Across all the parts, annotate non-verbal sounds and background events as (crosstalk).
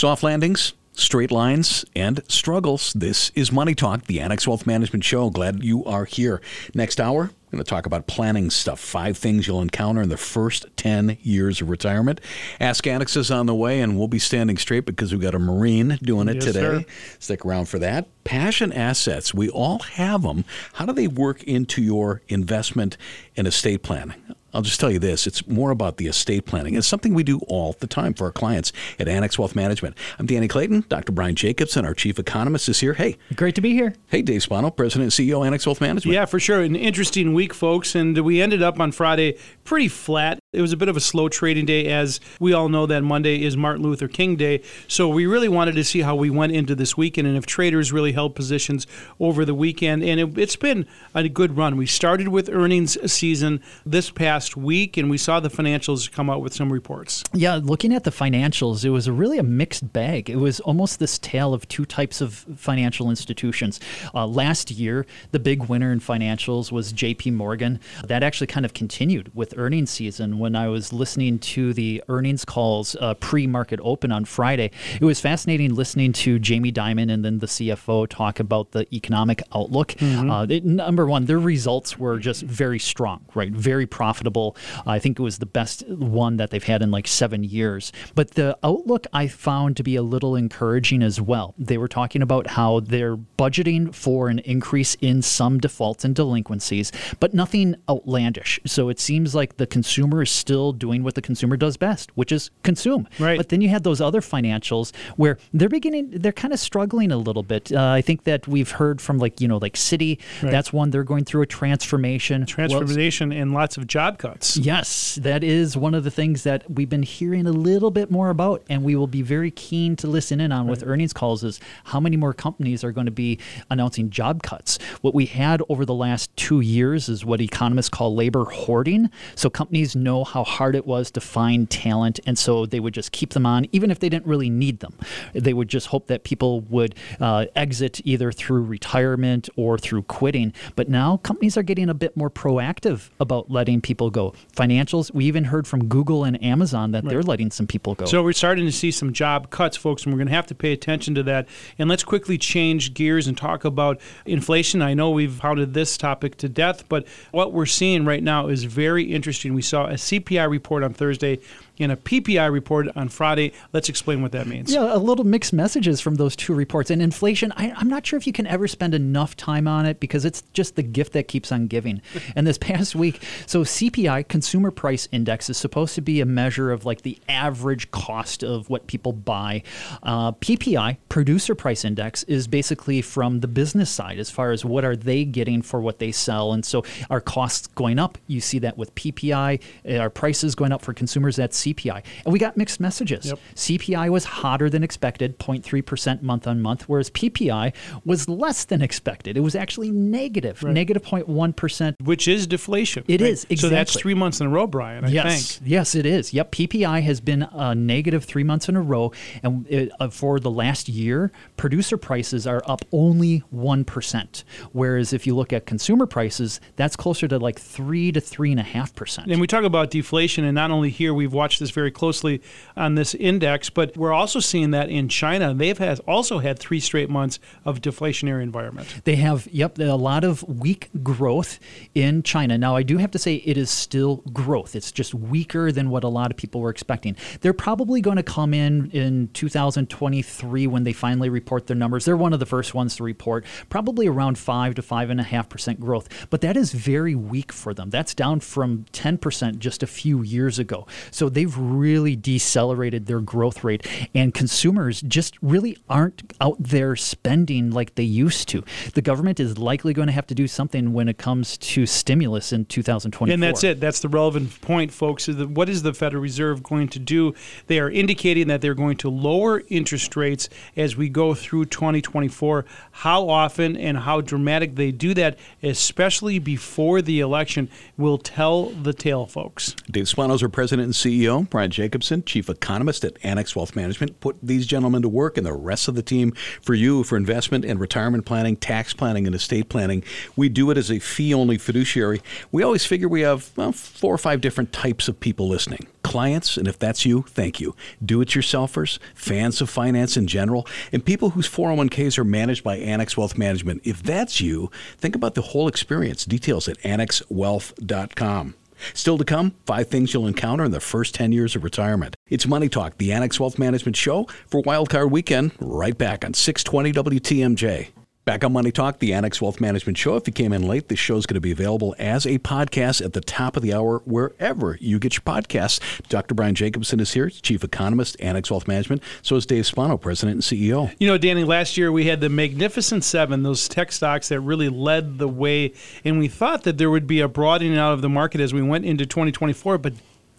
Soft landings, straight lines, and struggles. This is Money Talk, the Annex Wealth Management Show. Glad you are here. Next hour, I'm going to talk about planning stuff. Five things you'll encounter in the first 10 years of retirement. Ask Annex is on the way, and we'll be standing straight because we've got a Marine doing it Yes, today. sir. Stick around for that. Passion assets, we all have them. How do they work into your investment and estate planning? I'll just tell you this it's more about the estate planning. It's something we do all the time for our clients at Annex Wealth Management. I'm Danny Clayton. Dr. Brian Jacobsen, our chief economist, is here. Hey, Great to be here. hey, Dave Spano, president and CEO, Annex Wealth Management. Yeah, for sure. An interesting week, folks. And we ended up on Friday pretty flat. It was a bit of a slow trading day, as we all know that Monday is Martin Luther King Day. So we really wanted to see how we went into this weekend and if traders really held positions over the weekend. And it, it's been a good run. We started with earnings season this past week, and we saw the financials come out with some reports. Yeah, looking at the financials, it was a really a mixed bag. It was almost this tale of two types of financial institutions. Uh, last year, the big winner in financials was J.P. Morgan. That actually kind of continued with earnings season. When I was listening to the earnings calls uh, pre-market open on Friday, it was fascinating listening to Jamie Dimon and then the CFO talk about the economic outlook. Uh, it- number one, their results were just very strong, right? Very profitable. I think it was the best one that they've had in like seven years. But the outlook I found to be a little encouraging as well. They were talking about how they're budgeting for an increase in some defaults and delinquencies, but nothing outlandish. So it seems like the consumer is still doing what the consumer does best, which is consume. Right. But then you had those other financials where they're beginning, they're kind of struggling a little bit. Uh, I think that we've heard from like, you know, like Citi, Right. that's one, they're going through a transformation. Transformation and lots of job cuts. Yes, that is one of the things that we've been hearing a little bit more about, and we will be very keen to listen in on with earnings calls. Is how many more companies are going to be announcing job cuts? What we had over the last two years is what economists call labor hoarding. So companies know how hard it was to find talent, and so they would just keep them on, even if they didn't really need them. They would just hope that people would uh, exit either through retirement or through quitting. But now companies are getting a bit more proactive about letting people go. Financials, we even heard from Google and Amazon that they're letting some people go. So we're starting to see some job cuts, folks, and we're going to have to pay attention to that. And let's quickly change gears and talk about inflation. I know we've pounded this topic to death, but what we're seeing right now is very interesting. We saw a CPI report on Thursday and a PPI report on Friday. Let's explain what that means. Yeah, a little mixed messages from those two reports. And inflation, I, I'm not sure if you can ever spend enough time on it because it's just the gift that keeps on giving. (laughs) and this past week, so CPI, Consumer Price Index, is supposed to be a measure of like the average cost of what people buy. Uh, PPI, Producer Price Index, is basically from the business side as far as what are they getting for what they sell. And so our costs going up, you see that with PPI, our prices going up for consumers at CPI. And we got mixed messages. Yep. CPI was hotter than expected, 0.3% month on month, whereas PPI was less than expected. It was actually negative, negative 0.1%. Which is deflation. It It is, is So that's three months in a row, Brian, I yes, think. yes, it is. Yep, PPI has been uh, negative three months in a row, and it, uh, for the last year, producer prices are up only one percent. Whereas if you look at consumer prices, that's closer to like three to three and a half percent. And we talk about deflation, and not only here, we've watched this very closely on this index, but we're also seeing that in China. They've has also had three straight months of deflationary environment. They have, yep, a lot of weak growth in China. Now, I do have to say it is still growth. It's just weaker than what a lot of people were expecting. They're probably going to come in in 2023 when they finally report their numbers. They're one of the first ones to report, probably around five to five and a half percent growth. But that is very weak for them. That's down from 10% just a few years ago. So they've really decelerated their growth rate, and consumers just really aren't out there spending like they used to. The government is likely going to have to do something when it comes to stimulus in 2024. And that's it. That's the relevant point, folks. Is that what is the Federal Reserve going to do? They are indicating that they're going to lower interest rates as we go through 2024. How often and how dramatic they do that, especially before the election, will tell the tale, folks. Dave Spanos, our president and CEO Brian Jacobsen, Chief Economist at Annex Wealth Management, put these gentlemen to work and the rest of the team for you for investment and retirement planning, tax planning, and estate planning. We do it as a fee only fiduciary. We always figure we have well, four or five different types of people listening clients, and if that's you, thank you. Do it yourselfers, fans of finance in general, and people whose 401ks are managed by Annex Wealth Management. If that's you, think about the whole experience. Details at annexwealth.com. Still to come, five things you'll encounter in the first 10 years of retirement. It's Money Talk, the Annex Wealth Management Show for Wildcard Weekend, right back on 620 WTMJ. Back on Money Talk, the Annex Wealth Management Show. If you came in late, this show is going to be available as a podcast at the top of the hour wherever you get your podcasts. Dr. Brian Jacobsen is here, Chief Economist, Annex Wealth Management. So is Dave Spano, President and CEO. You know, Danny, last year we had the Magnificent Seven, those tech stocks that really led the way, and we thought that there would be a broadening out of the market as we went into 2024, but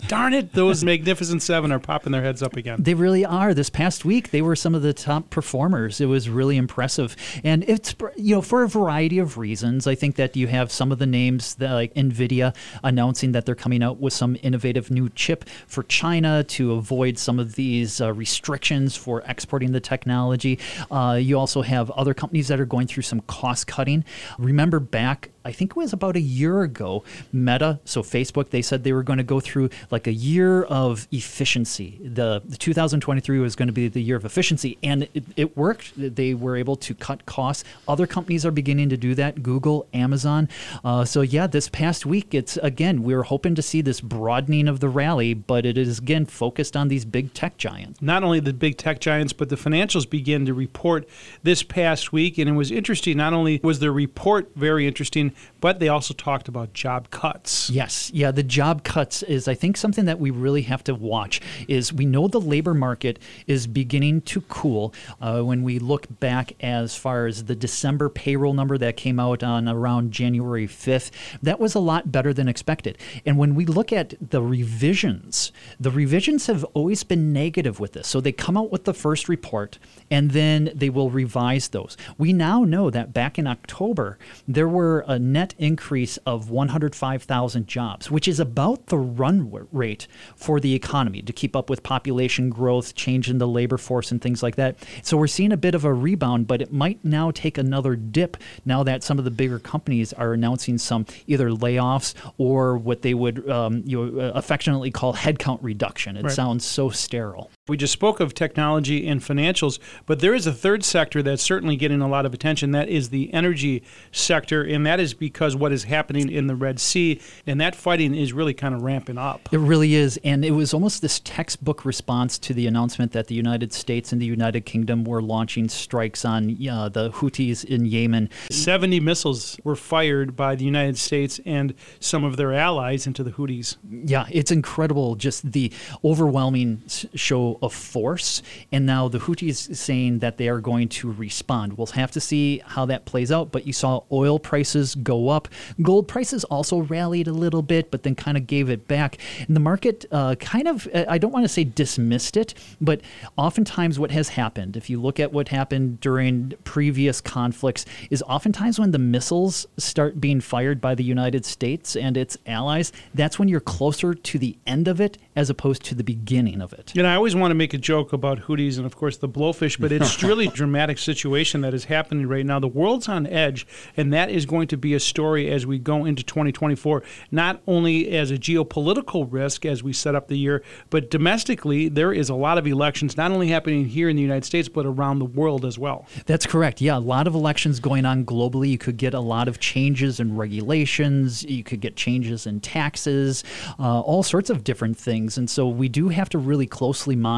darn it, those Magnificent Seven are popping their heads up again. They really are. This past week, they were some of the top performers. It was really impressive, and it's you know for a variety of reasons. I think that you have some of the names that, like Nvidia announcing that they're coming out with some innovative new chip for China to avoid some of these uh, restrictions for exporting the technology. Uh, you also have other companies that are going through some cost cutting. Remember back I think it was about a year ago, Meta, so Facebook, they said they were going to go through like a year of efficiency. The, the 2023 was going to be the year of efficiency, and it, it, worked. They were able to cut costs. Other companies are beginning to do that Google, Amazon. Uh, so, yeah, this past week, it's again, we were hoping to see this broadening of the rally, but it is again focused on these big tech giants. Not only the big tech giants, but the financials began to report this past week, and it was interesting. Not only was the report very interesting, but they also talked about job cuts. Yes, yeah, the job cuts is I think something that we really have to watch. Is we know the labor market is beginning to cool. Uh, when we look back as far as the December payroll number that came out on around January 5th, that was a lot better than expected. And when we look at the revisions, the revisions have always been negative with this. So they come out with the first report and then they will revise those. We now know that back in October, there were a net increase of 105,000 jobs, which is about the run rate for the economy to keep up with population growth, change in the labor force, and things like that. So we're seeing a bit of a rebound, but it might now take another dip now that some of the bigger companies are announcing some either layoffs or what they would um, you know, uh, affectionately call headcount reduction. It right. sounds so sterile. We just spoke of technology and financials, but there is a third sector that's certainly getting a lot of attention. That is the energy sector, and that is because what is happening in the Red Sea, and that fighting is really kind of ramping up. It really is, and it was almost this textbook response to the announcement that the United States and the United Kingdom were launching strikes on uh, the Houthis in Yemen. 70 missiles were fired by the United States and some of their allies into the Houthis. Yeah, it's incredible, just the overwhelming show of force. And now the Houthis saying that they are going to respond. We'll have to see how that plays out. But you saw oil prices go up. Gold prices also rallied a little bit, but then kind of gave it back. And the market uh, kind of, I don't want to say dismissed it, but oftentimes what has happened, if you look at what happened during previous conflicts, is oftentimes when the missiles start being fired by the United States and its allies, that's when you're closer to the end of it as opposed to the beginning of it. Know, I always want to make a joke about Houthis and, of course, the blowfish, but it's (laughs) really a dramatic situation that is happening right now. The world's on edge, and that is going to be a story as we go into 2024, not only as a geopolitical risk as we set up the year, but domestically, there is a lot of elections not only happening here in the United States, but around the world as well. That's correct. Yeah, a lot of elections going on globally. You could get a lot of changes in regulations, you could get changes in taxes, uh, all sorts of different things things. And so we do have to really closely monitor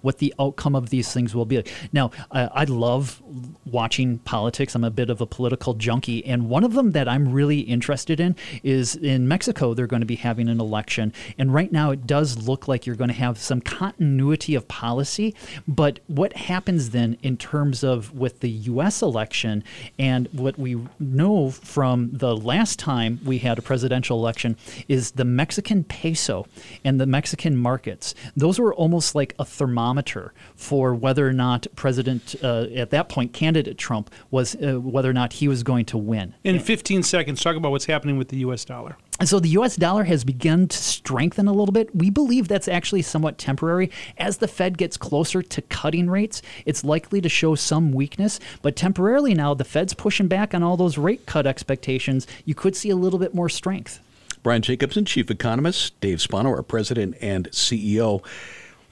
what the outcome of these things will be. Now, I, I love watching politics. I'm a bit of a political junkie. And one of them that I'm really interested in is in Mexico, they're going to be having an election. And right now, it does look like you're going to have some continuity of policy. But what happens then in terms of with the U.S. election and what we know from the last time we had a presidential election is the Mexican peso and the Mexican markets, those were almost like a thermometer for whether or not President, uh, at that point, candidate Trump was, uh, whether or not he was going to win. In 15 seconds, talk about what's happening with the U.S. dollar. And so the US dollar has begun to strengthen a little bit. We believe that's actually somewhat temporary. As the Fed gets closer to cutting rates, it's likely to show some weakness. But temporarily now, the Fed's pushing back on all those rate cut expectations. You could see a little bit more strength. Brian Jacobsen, Chief Economist, Dave Spano, our President and CEO.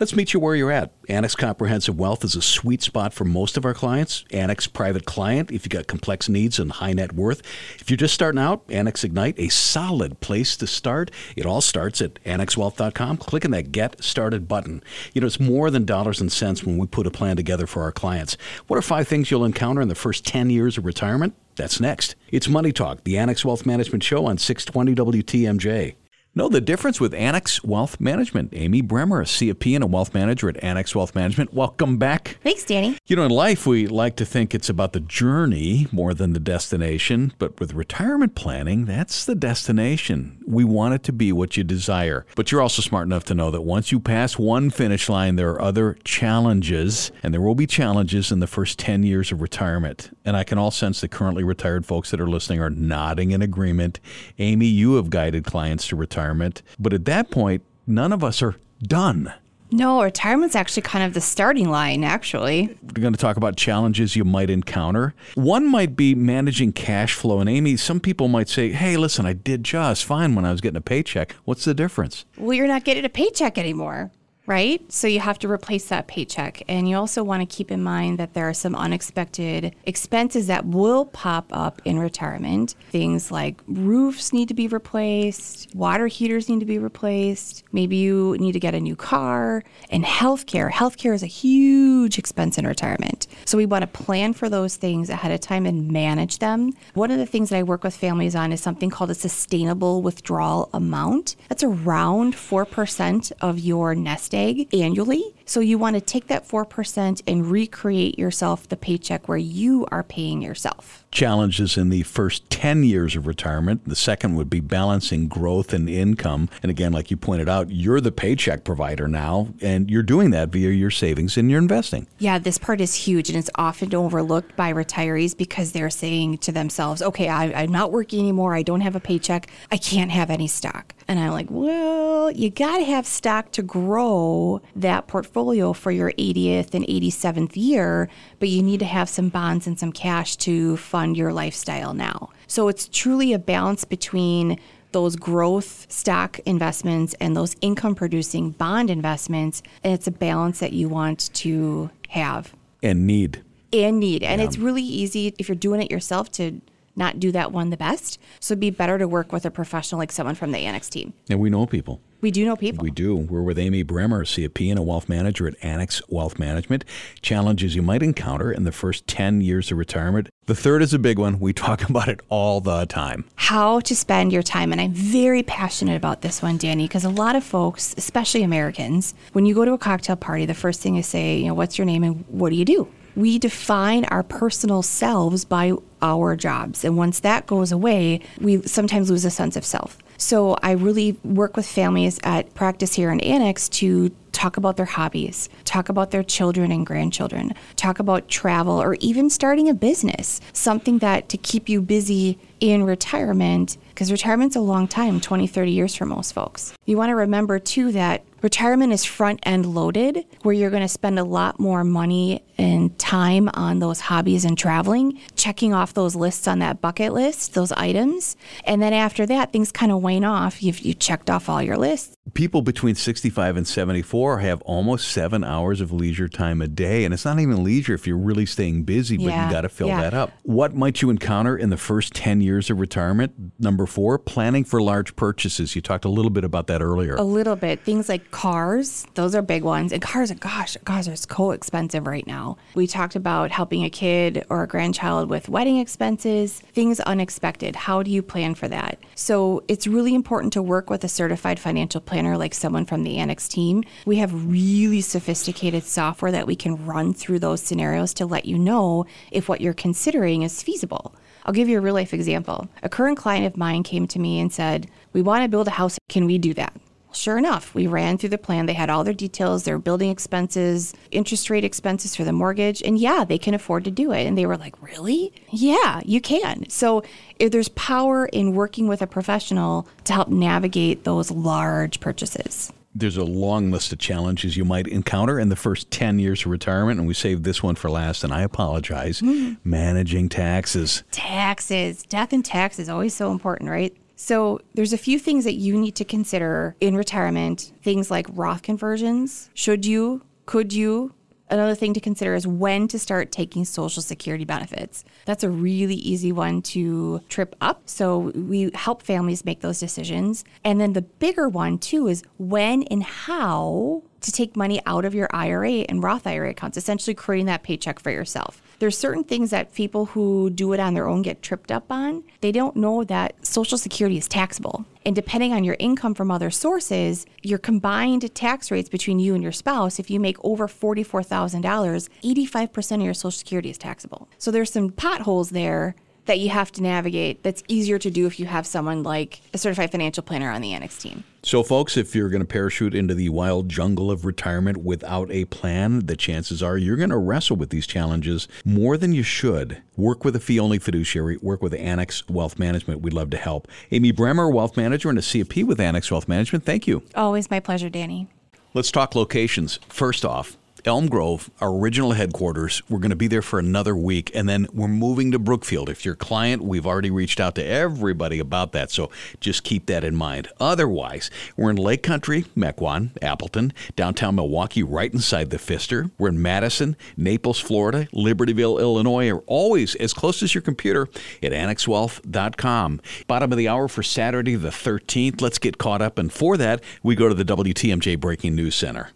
Let's meet you where you're at. Annex Comprehensive Wealth is a sweet spot for most of our clients. Annex Private Client, if you've got complex needs and high net worth. If you're just starting out, Annex Ignite, a solid place to start. It all starts at annexwealth.com. Click on that Get Started button. You know, it's more than dollars and cents when we put a plan together for our clients. What are five things you'll encounter in the first 10 years of retirement? That's next. It's Money Talk, the Annex Wealth Management Show on 620 WTMJ. Know the difference with Annex Wealth Management. Amy Bremer, a CFP and a wealth manager at Annex Wealth Management. Welcome back. Thanks, Danny. You know, in life, we like to think it's about the journey more than the destination, but with retirement planning, that's the destination. We want it to be what you desire. But you're also smart enough to know that once you pass one finish line, there are other challenges, and there will be challenges in the first 10 years of retirement. And I can all sense the currently retired folks that are listening are nodding in agreement. Amy, you have guided clients to retirement. But at that point, none of us are done. No, retirement's actually kind of the starting line, actually. We're going to talk about challenges you might encounter. One might be managing cash flow. And Amy, some people might say, hey, listen, I did just fine when I was getting a paycheck. What's the difference? Well, you're not getting a paycheck anymore right? So you have to replace that paycheck. And you also want to keep in mind that there are some unexpected expenses that will pop up in retirement. Things like roofs need to be replaced, water heaters need to be replaced, maybe you need to get a new car, and healthcare. Healthcare is a huge expense in retirement. So we want to plan for those things ahead of time and manage them. One of the things that I work with families on is something called a sustainable withdrawal amount. That's around 4% of your nest egg annually. So you want to take that 4% and recreate yourself the paycheck where you are paying yourself challenges in the first 10 years of retirement. The second would be balancing growth and income. And again, like you pointed out, you're the paycheck provider now, and you're doing that via your savings and your investing. Yeah, this part is huge, and it's often overlooked by retirees because they're saying to themselves, okay, I, I'm not working anymore. I don't have a paycheck. I can't have any stock. And I'm like, well, you got to have stock to grow that portfolio for your 80th and 87th year, but you need to have some bonds and some cash to fund fund your lifestyle now. So it's truly a balance between those growth stock investments and those income producing bond investments. And it's a balance that you want to have and need. And need. And yeah. it's really easy if you're doing it yourself to not do that one the best. So it'd be better to work with a professional like someone from the Annex team. And we know people. We do know people. We do. We're with Amy Bremer, CFP and a wealth manager at Annex Wealth Management. Challenges you might encounter in the first 10 years of retirement. The third is a big one. We talk (laughs) about it all the time. How to spend your time. And I'm very passionate about this one, Danny, because a lot of folks, especially Americans, when you go to a cocktail party, the first thing is say, you know, what's your name and what do you do? We define our personal selves by our jobs. And once that goes away, we sometimes lose a sense of self. So I really work with families at practice here in Annex to talk about their hobbies, talk about their children and grandchildren, talk about travel, or even starting a business, something that to keep you busy in retirement, because retirement's a long time 20, 30 years for most folks. You want to remember too that retirement is front end loaded, where you're going to spend a lot more money and time on those hobbies and traveling, checking off those lists on that bucket list, those items. And then after that, things kind of wane off. You've you checked off all your lists. People between 65 and 74 have almost seven hours of leisure time a day. And it's not even leisure if you're really staying busy, but yeah, you got to fill yeah. that up. What might you encounter in the first 10 years of retirement? Number four, planning for large purchases. You talked a little bit about that earlier. A little bit. Things like cars, those are big ones. And cars, are, gosh, cars are so expensive right now. We talked about helping a kid or a grandchild with wedding expenses, things unexpected. How do you plan for that? So it's really important to work with a certified financial planner like someone from the Annex team. We have really sophisticated software that we can run through those scenarios to let you know if what you're considering is feasible. I'll give you a real life example. A current client of mine came to me and said, We want to build a house. Can we do that? Sure enough, we ran through the plan. They had all their details, their building expenses, interest rate expenses for the mortgage. And yeah, they can afford to do it. And they were like, Really? Yeah, you can. So if there's power in working with a professional to help navigate those large purchases. There's a long list of challenges you might encounter in the first 10 years of retirement, and we saved this one for last, and I apologize. Hmm. Managing taxes. Taxes, death and tax is always so important, right? So there's a few things that you need to consider in retirement. Things like Roth conversions. Should you? Could you? Another thing to consider is when to start taking Social Security benefits. That's a really easy one to trip up. So we help families make those decisions. And then the bigger one, too, is when and how to take money out of your IRA and Roth IRA accounts, essentially creating that paycheck for yourself. There's certain things that people who do it on their own get tripped up on. They don't know that Social Security is taxable. And depending on your income from other sources, your combined tax rates between you and your spouse, if you make over $44,000, 85% of your Social Security is taxable. So there's some potholes there that you have to navigate that's easier to do if you have someone like a certified financial planner on the Annex team. So, folks, if you're going to parachute into the wild jungle of retirement without a plan, the chances are you're going to wrestle with these challenges more than you should. Work with a fee only fiduciary, work with Annex Wealth Management. We'd love to help. Amy Bremer, Wealth Manager and a CFP with Annex Wealth Management, thank you. Always my pleasure, Danny. Let's talk locations. First off, Elm Grove, our original headquarters. We're going to be there for another week, and then we're moving to Brookfield. If you're a client, we've already reached out to everybody about that, so just keep that in mind. Otherwise, we're in Lake Country, Mequon, Appleton, downtown Milwaukee, right inside the Pfister. We're in Madison, Naples, Florida, Libertyville, Illinois, are always as close as your computer at annexwealth.com. Bottom of the hour for Saturday the 13th. Let's get caught up, and for that, we go to the WTMJ Breaking News Center.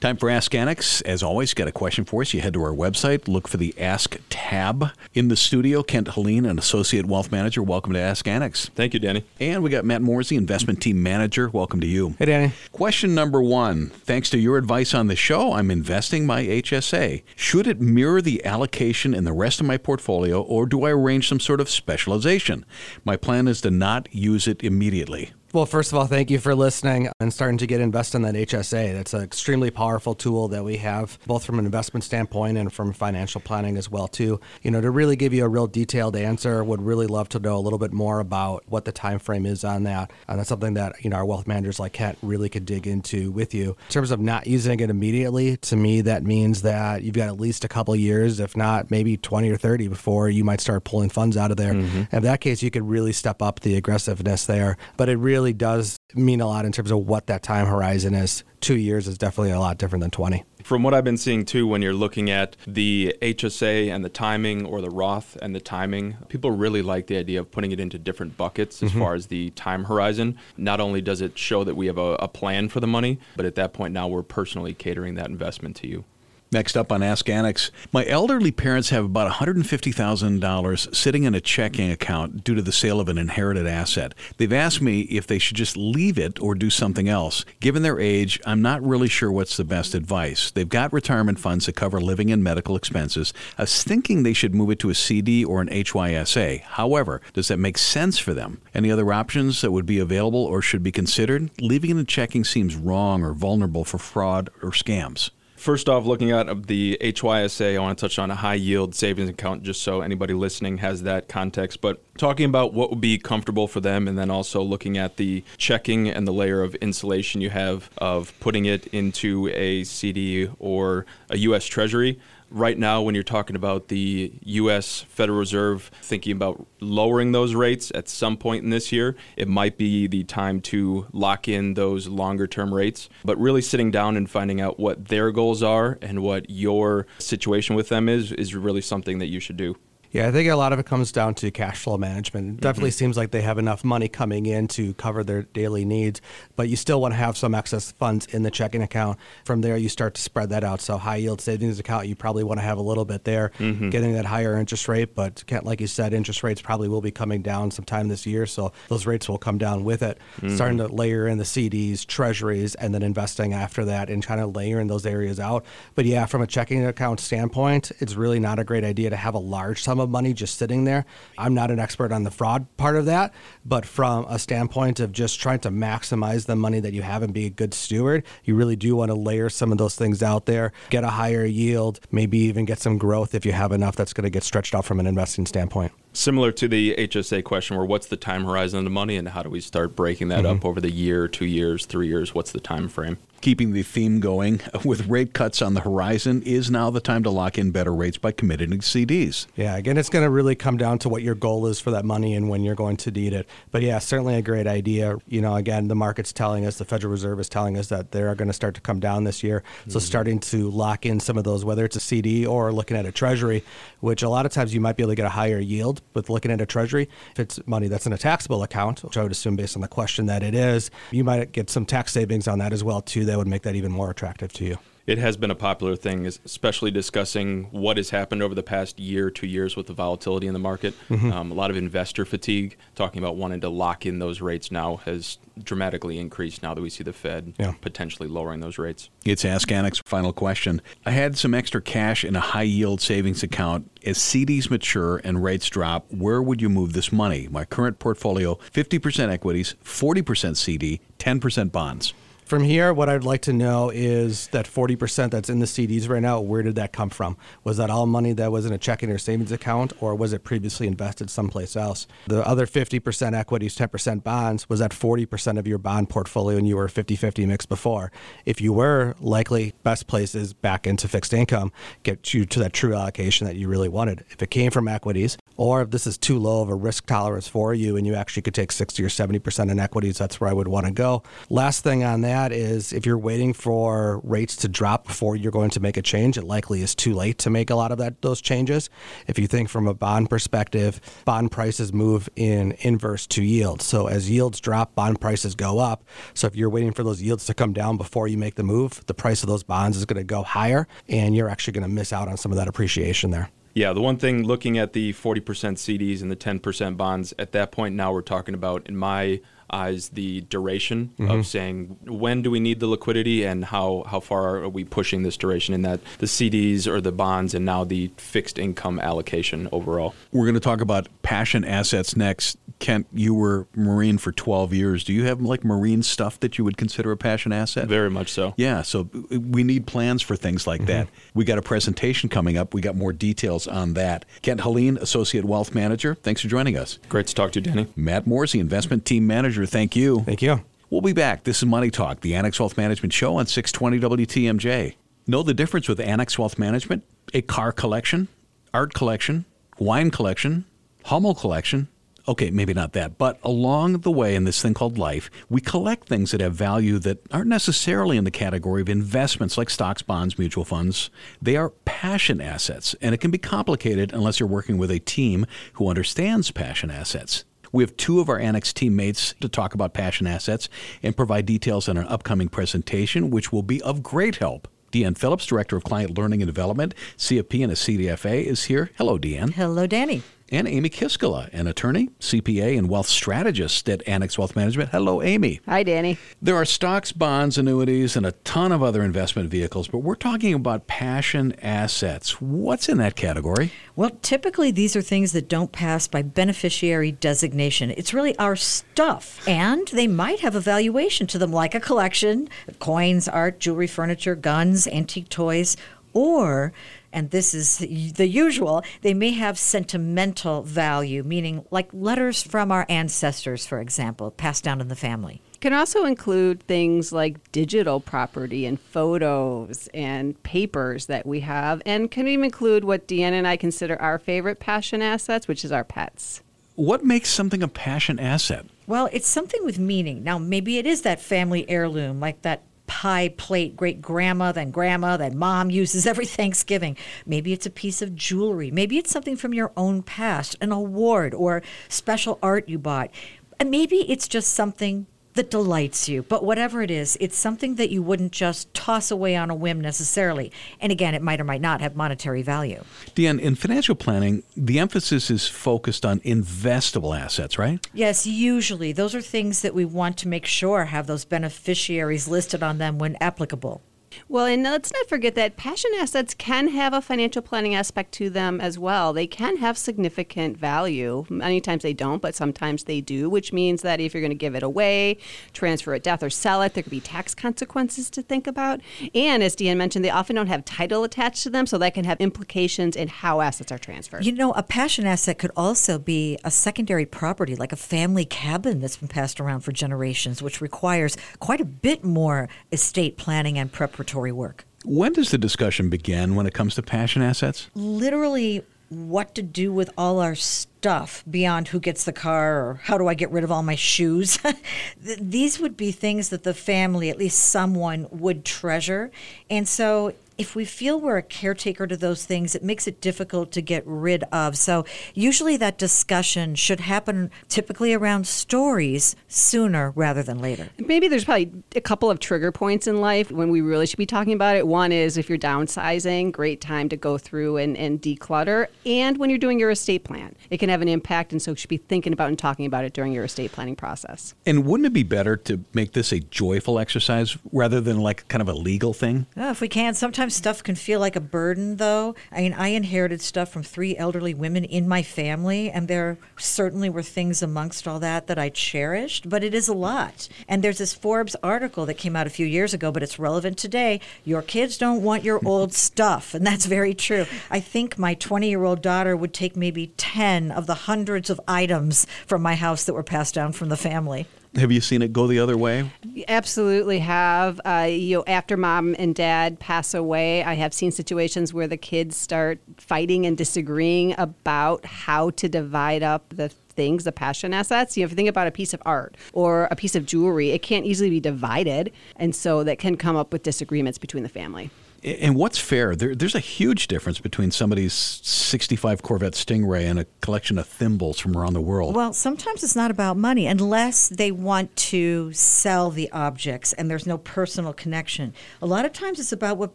Time for Ask Annex. As always, got a question for us. You head to our website, look for the Ask tab. In the studio, Kent Helene, an associate wealth manager. Welcome to Ask Annex. Thank you, Danny. And we got Matt Morsey, investment team manager. Welcome to you. Hey, Danny. Question number one. Thanks to your advice on the show, I'm investing my HSA. Should it mirror the allocation in the rest of my portfolio, or do I arrange some sort of specialization? My plan is to not use it immediately. Well, first of all, thank you for listening and starting to get invested in that HSA. That's an extremely powerful tool that we have, both from an investment standpoint and from financial planning as well, too. You know, to really give you a real detailed answer, would really love to know a little bit more about what the time frame is on that. And that's something that you know our wealth managers like Kent really could dig into with you. In terms of not using it immediately, to me that means that you've got at least a couple years, if not maybe 20 or 30, before you might start pulling funds out of there. Mm-hmm. In that case, you could really step up the aggressiveness there. But it really really does mean a lot in terms of what that time horizon is. Two years is definitely a lot different than 20. From what I've been seeing too, when you're looking at the HSA and the timing or the Roth and the timing, people really like the idea of putting it into different buckets as mm-hmm. far as the time horizon. Not only does it show that we have a, a plan for the money, but at that point now we're personally catering that investment to you. Next up on Ask Annex, my elderly parents have about $150,000 sitting in a checking account due to the sale of an inherited asset. They've asked me if they should just leave it or do something else. Given their age, I'm not really sure what's the best advice. They've got retirement funds that cover living and medical expenses. I was thinking they should move it to a CD or an HYSA. However, does that make sense for them? Any other options that would be available or should be considered? Leaving it in checking seems wrong or vulnerable for fraud or scams. First off, looking at the HYSA, I want to touch on a high yield savings account just so anybody listening has that context. But talking about what would be comfortable for them, and then also looking at the checking and the layer of insulation you have of putting it into a CD or a U.S. Treasury right now when you're talking about the U.S. Federal Reserve thinking about lowering those rates at some point in this year, it might be the time to lock in those longer term rates. But really sitting down and finding out what their goals are and what your situation with them is is really something that you should do. Yeah, I think a lot of it comes down to cash flow management. It definitely mm-hmm. seems like they have enough money coming in to cover their daily needs, but you still want to have some excess funds in the checking account. From there, you start to spread that out. So, high yield savings account, you probably want to have a little bit there, mm-hmm. getting that higher interest rate. But, like you said, interest rates probably will be coming down sometime this year. So, those rates will come down with it. Mm-hmm. Starting to layer in the CDs, treasuries, and then investing after that and trying to layer in those areas out. But, yeah, from a checking account standpoint, it's really not a great idea to have a large sum of money just sitting there. I'm not an expert on the fraud part of that, but from a standpoint of just trying to maximize the money that you have and be a good steward, you really do want to layer some of those things out there, get a higher yield, maybe even get some growth if you have enough that's going to get stretched out from an investing standpoint. Similar to the HSA question, where what's the time horizon of the money, and how do we start breaking that Mm-hmm. up over the year, two years, three years? What's the time frame? Keeping the theme going (laughs) with rate cuts on the horizon is now the time to lock in better rates by committing to CDs. Yeah, again, it's going to really come down to what your goal is for that money and when you're going to need it. But yeah, certainly a great idea. You know, again, the market's telling us, the Federal Reserve is telling us that they are going to start to come down this year. So starting to lock in some of those, whether it's a CD or looking at a treasury, which a lot of times you might be able to get a higher yield with looking at a treasury. If it's money that's in a taxable account, which I would assume based on the question that it is, you might get some tax savings on that as well too. That would make that even more attractive to you. It has been a popular thing, especially discussing what has happened over the past year, two years with the volatility in the market. Mm-hmm. Um, a lot of investor fatigue, talking about wanting to lock in those rates now, has dramatically increased now that we see the Fed Yeah. potentially lowering those rates. It's Ask Annex. Final question. I had some extra cash in a high yield savings account. As CDs mature and rates drop, where would you move this money? My current portfolio 50% equities, 40% CD, 10% bonds. From here, what I'd like to know is that 40% that's in the CDs right now, where did that come from? Was that all money that was in a checking or savings account, or was it previously invested someplace else? The other 50% equities, 10% bonds, was that 40% of your bond portfolio and you were 50 50 mix before? If you were, likely best place is back into fixed income, get you to that true allocation that you really wanted. If it came from equities, or if this is too low of a risk tolerance for you and you actually could take 60 or 70% in equities, that's where I would want to go. Last thing on that is if you're waiting for rates to drop before you're going to make a change, it likely is too late to make a lot of that those changes. If you think from a bond perspective, bond prices move in inverse to yield. So as yields drop, bond prices go up. So if you're waiting for those yields to come down before you make the move, the price of those bonds is going to go higher and you're actually going to miss out on some of that appreciation there. Yeah, the one thing looking at the 40% CDs and the 10% bonds, at that point now we're talking about, in my eyes, the duration of mm-hmm. saying when do we need the liquidity and how, how far are we pushing this duration in that the CDs or the bonds and now the fixed income allocation overall. We're going to talk about passion assets next. Kent, you were Marine for 12 years. Do you have like Marine stuff that you would consider a passion asset? Very much so. Yeah, so we need plans for things like that. Mm-hmm. We got a presentation coming up. We got more details on that. Kent Helene, Associate Wealth Manager, thanks for joining us. Great to talk to you, Danny. Matt Morsey, Investment Team Manager, thank you. Thank you. We'll be back. This is Money Talk, the Annex Wealth Management Show on 620 WTMJ. Know the difference with Annex Wealth Management? A car collection, art collection, wine collection, Hummel collection. Okay, maybe not that, but along the way in this thing called life, we collect things that have value that aren't necessarily in the category of investments like stocks, bonds, mutual funds. They are passion assets, and it can be complicated unless you're working with a team who understands passion assets. We have two of our Annex teammates to talk about passion assets and provide details on an upcoming presentation, which will be of great help. Deanne Phillips, Director of Client Learning and Development, CFP and a CDFA, is here. Hello, Deanne. Hello, Danny. And Amy Kiskala, an attorney, CPA, and wealth strategist at Annex Wealth Management. Hello, Amy. Hi, Danny. There are stocks, bonds, annuities, and a ton of other investment vehicles, but we're talking about passion assets. What's in that category? Well, typically these are things that don't pass by beneficiary designation. It's really our stuff, and they might have a valuation to them, like a collection coins, art, jewelry, furniture, guns, antique toys, or and this is the usual, they may have sentimental value, meaning like letters from our ancestors, for example, passed down in the family. can also include things like digital property and photos and papers that we have, and can even include what Deanne and I consider our favorite passion assets, which is our pets. What makes something a passion asset? Well, it's something with meaning. Now, maybe it is that family heirloom, like that pie plate great grandma, then grandma, then mom uses every Thanksgiving. Maybe it's a piece of jewelry. Maybe it's something from your own past, an award or special art you bought. And maybe it's just something that delights you. But whatever it is, it's something that you wouldn't just toss away on a whim necessarily. And again, it might or might not have monetary value. Deanne, in financial planning, the emphasis is focused on investable assets, right? Yes, usually those are things that we want to make sure have those beneficiaries listed on them when applicable. Well, and let's not forget that passion assets can have a financial planning aspect to them as well. They can have significant value. Many times they don't, but sometimes they do, which means that if you're going to give it away, transfer it, death, or sell it, there could be tax consequences to think about. And as Deanne mentioned, they often don't have title attached to them, so that can have implications in how assets are transferred. You know, a passion asset could also be a secondary property, like a family cabin that's been passed around for generations, which requires quite a bit more estate planning and preparatory work. When does the discussion begin when it comes to passion assets? Literally, what to do with all our stuff beyond who gets the car or how do I get rid of all my shoes. (laughs) These would be things that the family, at least someone, would treasure. And so if we feel we're a caretaker to those things, it makes it difficult to get rid of. So usually that discussion should happen typically around stories sooner rather than later. Maybe there's probably a couple of trigger points in life when we really should be talking about it. One is if you're downsizing, great time to go through and, and declutter. And when you're doing your estate plan, it can have an impact. And so you should be thinking about and talking about it during your estate planning process. And wouldn't it be better to make this a joyful exercise rather than like kind of a legal thing? Oh, if we can, sometimes stuff can feel like a burden, though. I mean, I inherited stuff from three elderly women in my family, and there certainly were things amongst all that that I cherished, but it is a lot. And there's this Forbes article that came out a few years ago, but it's relevant today. Your kids don't want your (laughs) old stuff, and that's very true. I think my 20 year old daughter would take maybe 10 of the hundreds of items from my house that were passed down from the family. Have you seen it go the other way? Absolutely have. Uh, you know, after mom and dad pass away, I have seen situations where the kids start fighting and disagreeing about how to divide up the things, the passion assets. You know, if you think about a piece of art or a piece of jewelry, it can't easily be divided, and so that can come up with disagreements between the family. And what's fair? There, there's a huge difference between somebody's 65 Corvette Stingray and a collection of thimbles from around the world. Well, sometimes it's not about money unless they want to sell the objects and there's no personal connection. A lot of times it's about what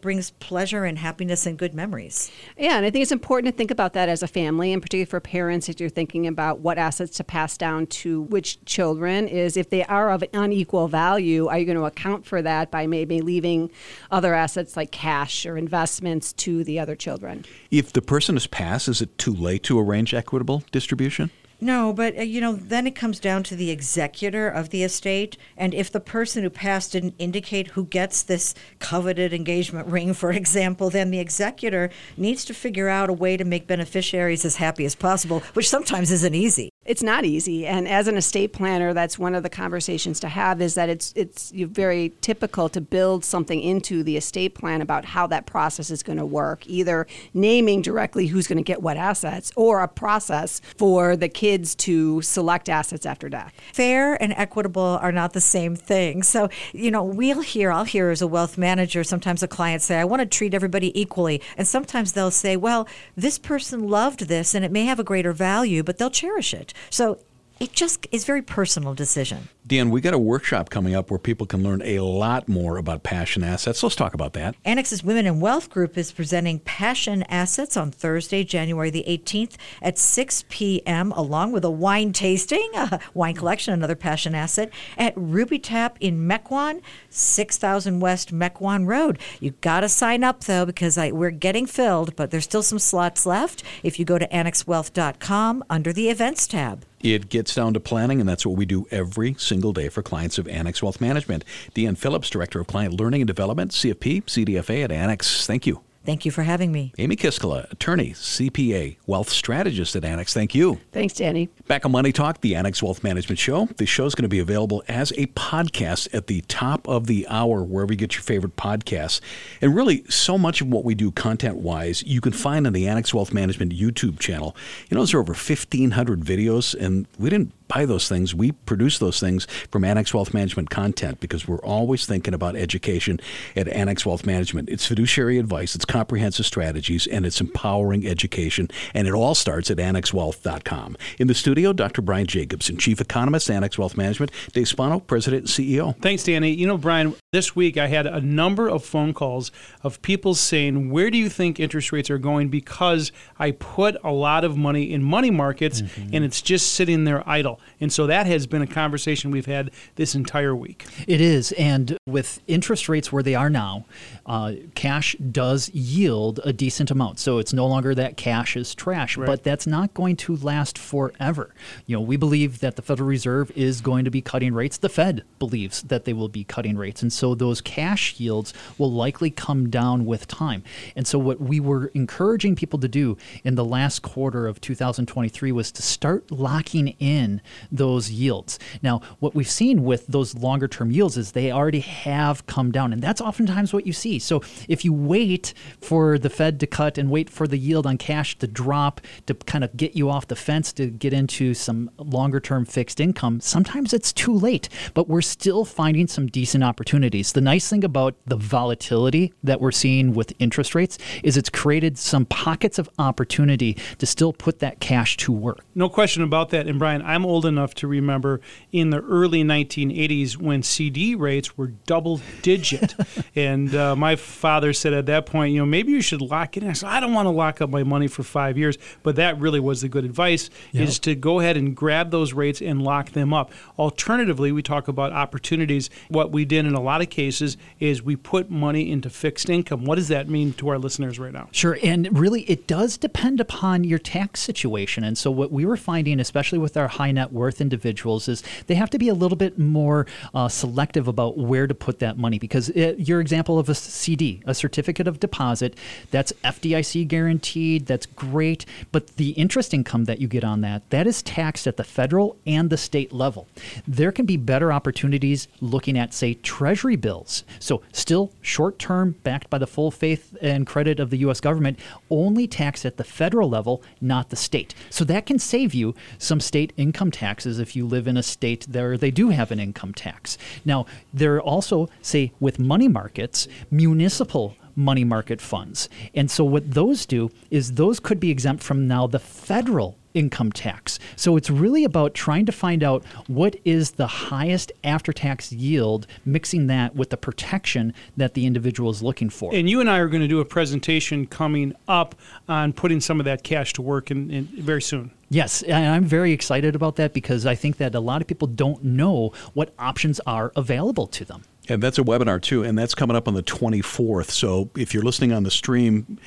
brings pleasure and happiness and good memories. Yeah, and I think it's important to think about that as a family, and particularly for parents, if you're thinking about what assets to pass down to which children, is if they are of unequal value, are you going to account for that by maybe leaving other assets like cash or investments to the other children? if the person has passed, is it too late to arrange equitable distribution? No, but uh, you know, then it comes down to the executor of the estate. And if the person who passed didn't indicate who gets this coveted engagement ring, for example, then the executor needs to figure out a way to make beneficiaries as happy as possible, which sometimes isn't easy. It's not easy, and as an estate planner, that's one of the conversations to have. Is that it's it's very typical to build something into the estate plan about how that process is going to work, either naming directly who's going to get what assets, or a process for the kids to select assets after death. fair and equitable are not the same thing. So, you know, we'll hear, I'll hear as a wealth manager, sometimes a client say, I want to treat everybody equally. And sometimes they'll say, well, this person loved this and it may have a greater value, but they'll cherish it. So it just is very personal decision. Dan, we got a workshop coming up where people can learn a lot more about passion assets. Let's talk about that. Annex's Women in Wealth Group is presenting Passion Assets on Thursday, January the 18th at 6 p.m., along with a wine tasting, a wine collection, another passion asset, at Ruby Tap in Mequon, 6000 West Mequon Road. you got to sign up, though, because I, we're getting filled, but there's still some slots left if you go to annexwealth.com under the events tab. It gets down to planning, and that's what we do every single day for clients of Annex Wealth Management. Deanne Phillips, Director of Client Learning and Development, CFP, CDFA at Annex. Thank you. Thank you for having me. Amy Kiskala, Attorney, CPA, Wealth Strategist at Annex. Thank you. Thanks, Danny. Back on Money Talk, the Annex Wealth Management Show. The show is going to be available as a podcast at the top of the hour, wherever you get your favorite podcasts. And really, so much of what we do content wise, you can find on the Annex Wealth Management YouTube channel. You know, there are over 1,500 videos, and we didn't buy those things. We produce those things from Annex Wealth Management content because we're always thinking about education at Annex Wealth Management. It's fiduciary advice, it's comprehensive strategies, and it's empowering education. And it all starts at annexwealth.com. In the studio, Dr. Brian Jacobsen, Chief Economist, Annex Wealth Management, Dave Spano, President and CEO. Thanks, Danny. You know, Brian, This week, I had a number of phone calls of people saying, Where do you think interest rates are going? Because I put a lot of money in money markets and it's just sitting there idle. And so that has been a conversation we've had this entire week. It is. And with interest rates where they are now, uh, cash does yield a decent amount. So it's no longer that cash is trash, Right. but that's not going to last forever. You know, we believe that the Federal Reserve is going to be cutting rates. The Fed believes that they will be cutting rates. And so those cash yields will likely come down with time. And so what we were encouraging people to do in the last quarter of 2023 was to start locking in those yields. Now, what we've seen with those longer term yields is they already have come down. And that's oftentimes what you see. So if you wait for the Fed to cut and wait for the yield on cash to drop to kind of get you off the fence to get into some longer term fixed income, sometimes it's too late. But we're still finding some decent opportunities. The nice thing about the volatility that we're seeing with interest rates is it's created some pockets of opportunity to still put that cash to work. No question about that. And Brian, I'm old enough to remember in the early 1980s when CD rates were double digit. (laughs) and uh, my father said at that point, you know, maybe you should lock it in. I said, I don't want to lock up my money for five years. But that really was the good advice is to go ahead and grab those rates and lock them up. Alternatively, we talk about opportunities. What we did in a lot of cases is we put money into fixed income. What does that mean to our listeners right now? Sure. And really, it does depend upon your tax situation. And so, what we were finding, especially with our high net worth individuals, is they have to be a little bit more uh, selective about where to put that money. Because it, your example of a CD, a certificate of deposit, that's FDIC guaranteed, that's great. But the interest income that you get on that, that is taxed at the federal and the state level. There can be better opportunities looking at, say, treasury bills. So, still short term, backed by the full faith and credit of the U.S. government, only taxed at the federal level, not the state. So, that can save you some state income taxes if you live in a state where they do have an income tax. Now, there are also, say, with money markets, municipal money market funds. And so what those do is those could be exempt from now the federal income tax. So it's really about trying to find out what is the highest after tax yield, mixing that with the protection that the individual is looking for. And you and I are going to do a presentation coming up on putting some of that cash to work in, in very soon. Yes, and I'm very excited about that because I think that a lot of people don't know what options are available to them. And that's a webinar too, and that's coming up on the 24th. So if you're listening on the stream,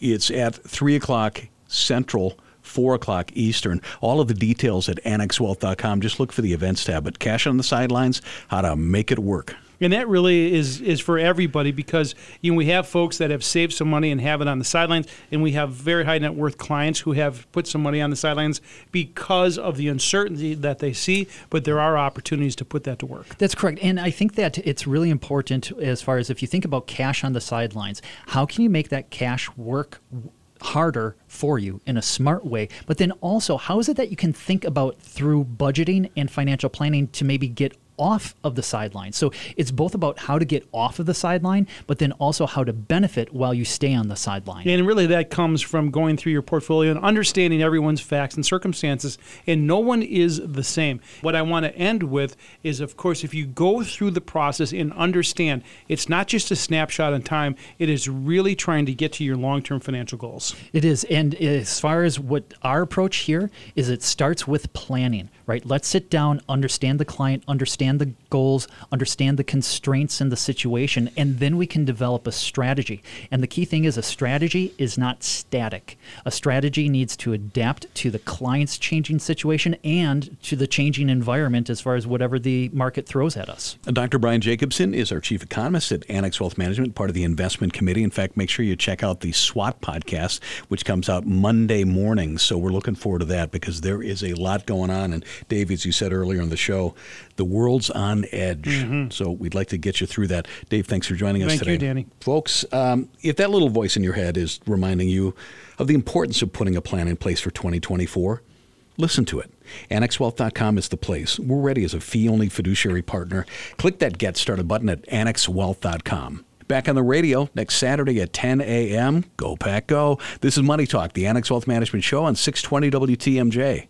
it's at 3 o'clock Central, 4 o'clock Eastern. All of the details at annexwealth.com. Just look for the events tab. But cash on the sidelines, how to make it work. And that really is is for everybody because you know we have folks that have saved some money and have it on the sidelines, and we have very high net worth clients who have put some money on the sidelines because of the uncertainty that they see. But there are opportunities to put that to work. That's correct. And I think that it's really important as far as if you think about cash on the sidelines, how can you make that cash work harder for you in a smart way? But then also, how is it that you can think about through budgeting and financial planning to maybe get off of the sideline. So it's both about how to get off of the sideline, but then also how to benefit while you stay on the sideline. And really, that comes from going through your portfolio and understanding everyone's facts and circumstances. And no one is the same. What I want to end with is, of course, if you go through the process and understand it's not just a snapshot in time, it is really trying to get to your long term financial goals. It is. And as far as what our approach here is, it starts with planning, right? Let's sit down, understand the client, understand the goals, understand the constraints in the situation, and then we can develop a strategy. And the key thing is a strategy is not static. A strategy needs to adapt to the client's changing situation and to the changing environment as far as whatever the market throws at us. Dr. Brian Jacobsen is our chief economist at Annex Wealth Management, part of the investment committee. In fact, make sure you check out the SWAT podcast, which comes out Monday mornings. So we're looking forward to that because there is a lot going on. And Dave, as you said earlier in the show, the world's on edge. So we'd like to get you through that. Dave, thanks for joining us Thank today. you, Deanne. Folks, um, if that little voice in your head is reminding you of the importance of putting a plan in place for 2024, listen to it. AnnexWealth.com is the place. We're ready as a fee only fiduciary partner. Click that Get Started button at AnnexWealth.com. Back on the radio next Saturday at 10 a.m. Go Pack Go. This is Money Talk, the Annex Wealth Management Show on 620 WTMJ.